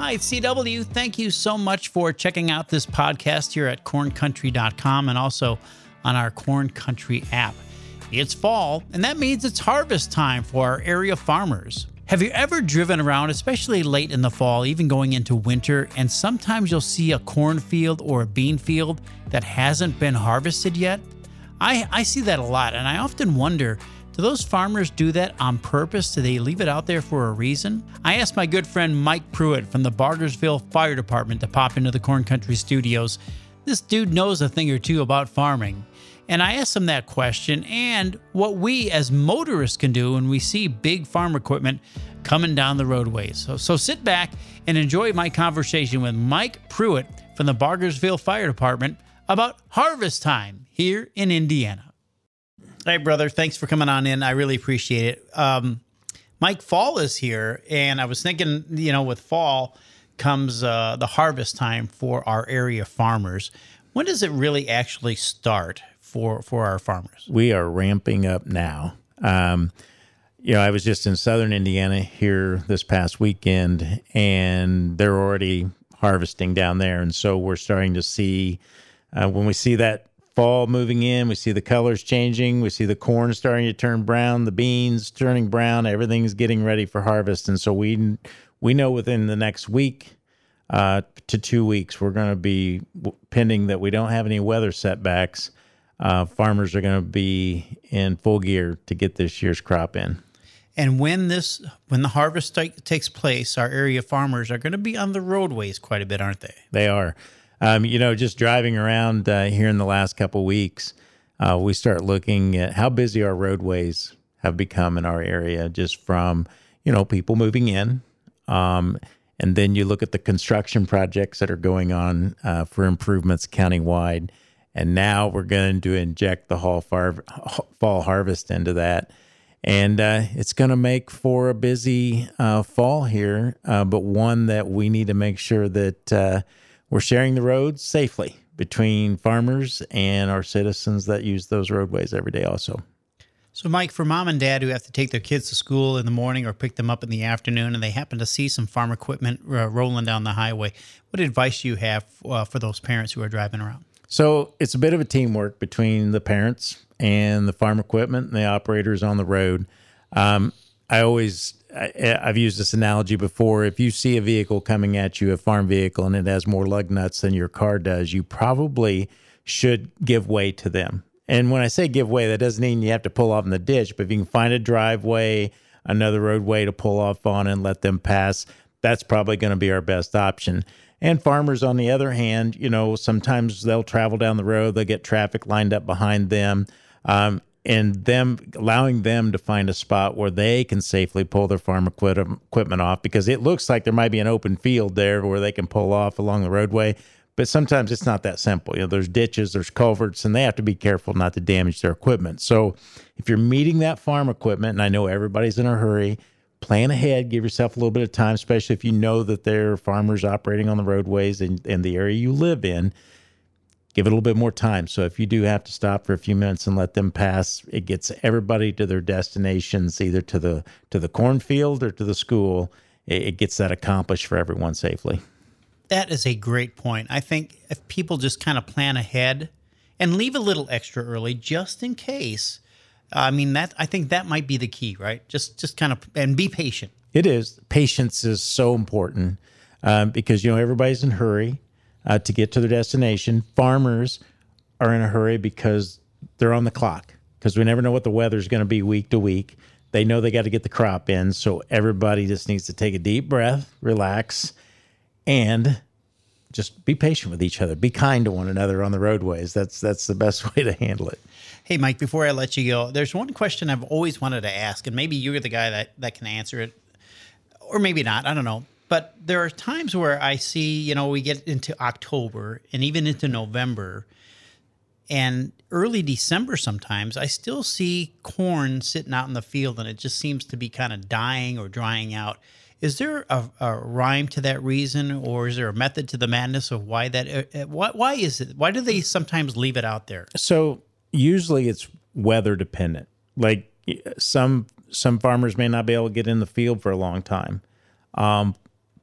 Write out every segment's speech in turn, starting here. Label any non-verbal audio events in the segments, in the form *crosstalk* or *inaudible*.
Hi, it's CW. Thank you so much for checking out this podcast here at corncountry.com and also on our Corn Country app. It's fall, and that means it's harvest time for our area farmers. Have you ever driven around, especially late in the fall, even going into winter, and sometimes you'll see a cornfield or a bean field that hasn't been harvested yet? I, I see that a lot, and I often wonder do those farmers do that on purpose? Do they leave it out there for a reason? I asked my good friend Mike Pruitt from the Bargersville Fire Department to pop into the Corn Country studios. This dude knows a thing or two about farming. And I asked him that question and what we as motorists can do when we see big farm equipment coming down the roadways. So, so sit back and enjoy my conversation with Mike Pruitt from the Bargersville Fire Department about harvest time here in Indiana. Hey, brother, thanks for coming on in. I really appreciate it. Um, Mike Fall is here, and I was thinking, you know, with fall comes uh, the harvest time for our area farmers. When does it really actually start for for our farmers? We are ramping up now. Um, you know, I was just in southern Indiana here this past weekend, and they're already harvesting down there, and so we're starting to see uh, when we see that fall moving in, we see the colors changing, we see the corn starting to turn brown, the beans turning brown, everything's getting ready for harvest, and so we we know within the next week uh, to two weeks we're going to be pending that we don't have any weather setbacks. Uh, farmers are going to be in full gear to get this year's crop in. And when this when the harvest t- takes place, our area farmers are going to be on the roadways quite a bit, aren't they? They are. Um, you know, just driving around uh, here in the last couple weeks, uh, we start looking at how busy our roadways have become in our area, just from you know people moving in, um, and then you look at the construction projects that are going on uh, for improvements countywide, and now we're going to inject the fall, far, fall harvest into that. And uh, it's going to make for a busy uh, fall here, uh, but one that we need to make sure that we're sharing the roads safely between farmers and our citizens that use those roadways every day, also. So, Mike, for mom and dad who have to take their kids to school in the morning or pick them up in the afternoon, and they happen to see some farm equipment uh, rolling down the highway, what advice do you have uh, for those parents who are driving around? So, it's a bit of a teamwork between the parents and the farm equipment and the operators on the road. Um, I always I, have used this analogy before. If you see a vehicle coming at you, a farm vehicle, and it has more lug nuts than your car does, you probably should give way to them. And when I say give way, that doesn't mean you have to pull off in the ditch, but if you can find a driveway, another roadway to pull off on and let them pass, that's probably going to be our best option. And farmers, on the other hand, you know, sometimes they'll travel down the road, they'll get traffic lined up behind them um, and them allowing them to find a spot where they can safely pull their farm equipment off because it looks like there might be an open field there where they can pull off along the roadway but sometimes it's not that simple. You know there's ditches there's culverts and they have to be careful not to damage their equipment. So if you're meeting that farm equipment and i know everybody's in a hurry plan ahead give yourself a little bit of time especially if you know that there are farmers operating on the roadways in, in the area you live in give it a little bit more time. So if you do have to stop for a few minutes and let them pass, it gets everybody to their destinations, either to the to the cornfield or to the school. It, it gets that accomplished for everyone safely. That is a great point. I think if people just kind of plan ahead and leave a little extra early, just in case. I mean that I think that might be the key, right? Just just kind of and be patient. It is patience is so important um, because you know everybody's in hurry uh, to get to their destination. Farmers are in a hurry because they're on the clock because we never know what the weather's going to be week to week. They know they got to get the crop in. So everybody just needs to take a deep breath, relax, and just be patient with each other. Be kind to one another on the roadways. That's that's the best *laughs* way to handle it. Hey Mike, before I let you go, there's one question I've always wanted to ask, and maybe you're the guy that, that can answer it. Or maybe not. I don't know. But there are times where I see, you know, we get into October and even into November and early December sometimes, I still see corn sitting out in the field and it just seems to be kind of dying or drying out. Is there a, a, rhyme to that reason, or is there a method to the madness of why that? Uh, uh why, why is it? Why do they sometimes leave it out there? So usually it's weather dependent. Like some some farmers may not be able to get in the field for a long time. Um,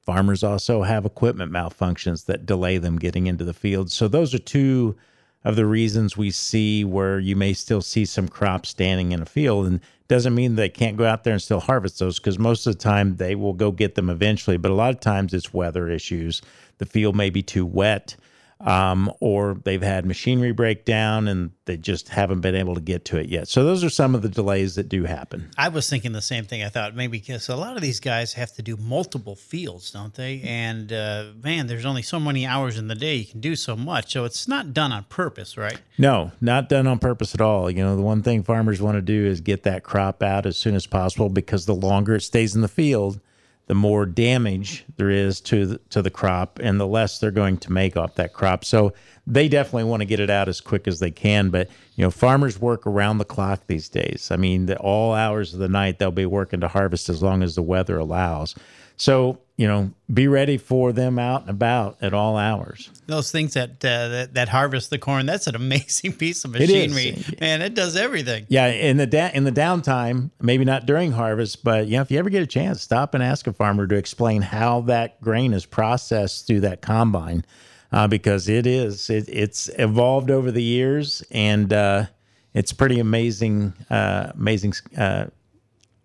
Farmers also have equipment malfunctions that delay them getting into the field. So those are two of the reasons we see where you may still see some crops standing in a field. And doesn't mean they can't go out there and still harvest those because most of the time they will go get them eventually. But a lot of times it's weather issues. The field may be too wet um, or they've had machinery breakdown and they just haven't been able to get to it yet. So those are some of the delays that do happen. I was thinking the same thing. I thought maybe because a lot of these guys have to do multiple fields, don't they? And uh, man, there's only so many hours in the day you can do so much. So it's not done on purpose, right? No, not done on purpose at all. You know, the one thing farmers want to do is get that crop out as soon as possible because the longer it stays in the field, the more damage there is to the, to the crop and the less they're going to make off that crop. So they definitely want to get it out as quick as they can. But you know, farmers work around the clock these days. I mean, the, all hours of the night they'll be working to harvest as long as the weather allows. So you know, be ready for them out and about at all hours. Those things that uh, that, that, harvest the corn, that's an amazing *laughs* piece of machinery. It Man, it does everything. Yeah, in the da- in the downtime, maybe not during harvest, but you know, if you ever get a chance, stop and ask a farmer to explain how that grain is processed through that combine, uh, because it is it, it's evolved over the years, and uh, it's pretty amazing, uh, amazing uh,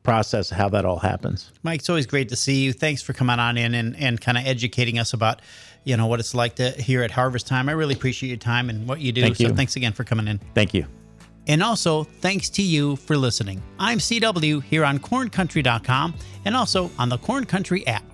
process how that all happens. Mike, it's always great to see you. Thanks for coming on in and, and kind of educating us about, you know, what it's like to here at harvest time. I really appreciate your time and what you do. Thank so you. thanks again for coming in. Thank you. And also, thanks to you for listening. I'm CW here on corncountry.com and also on the Corn Country app.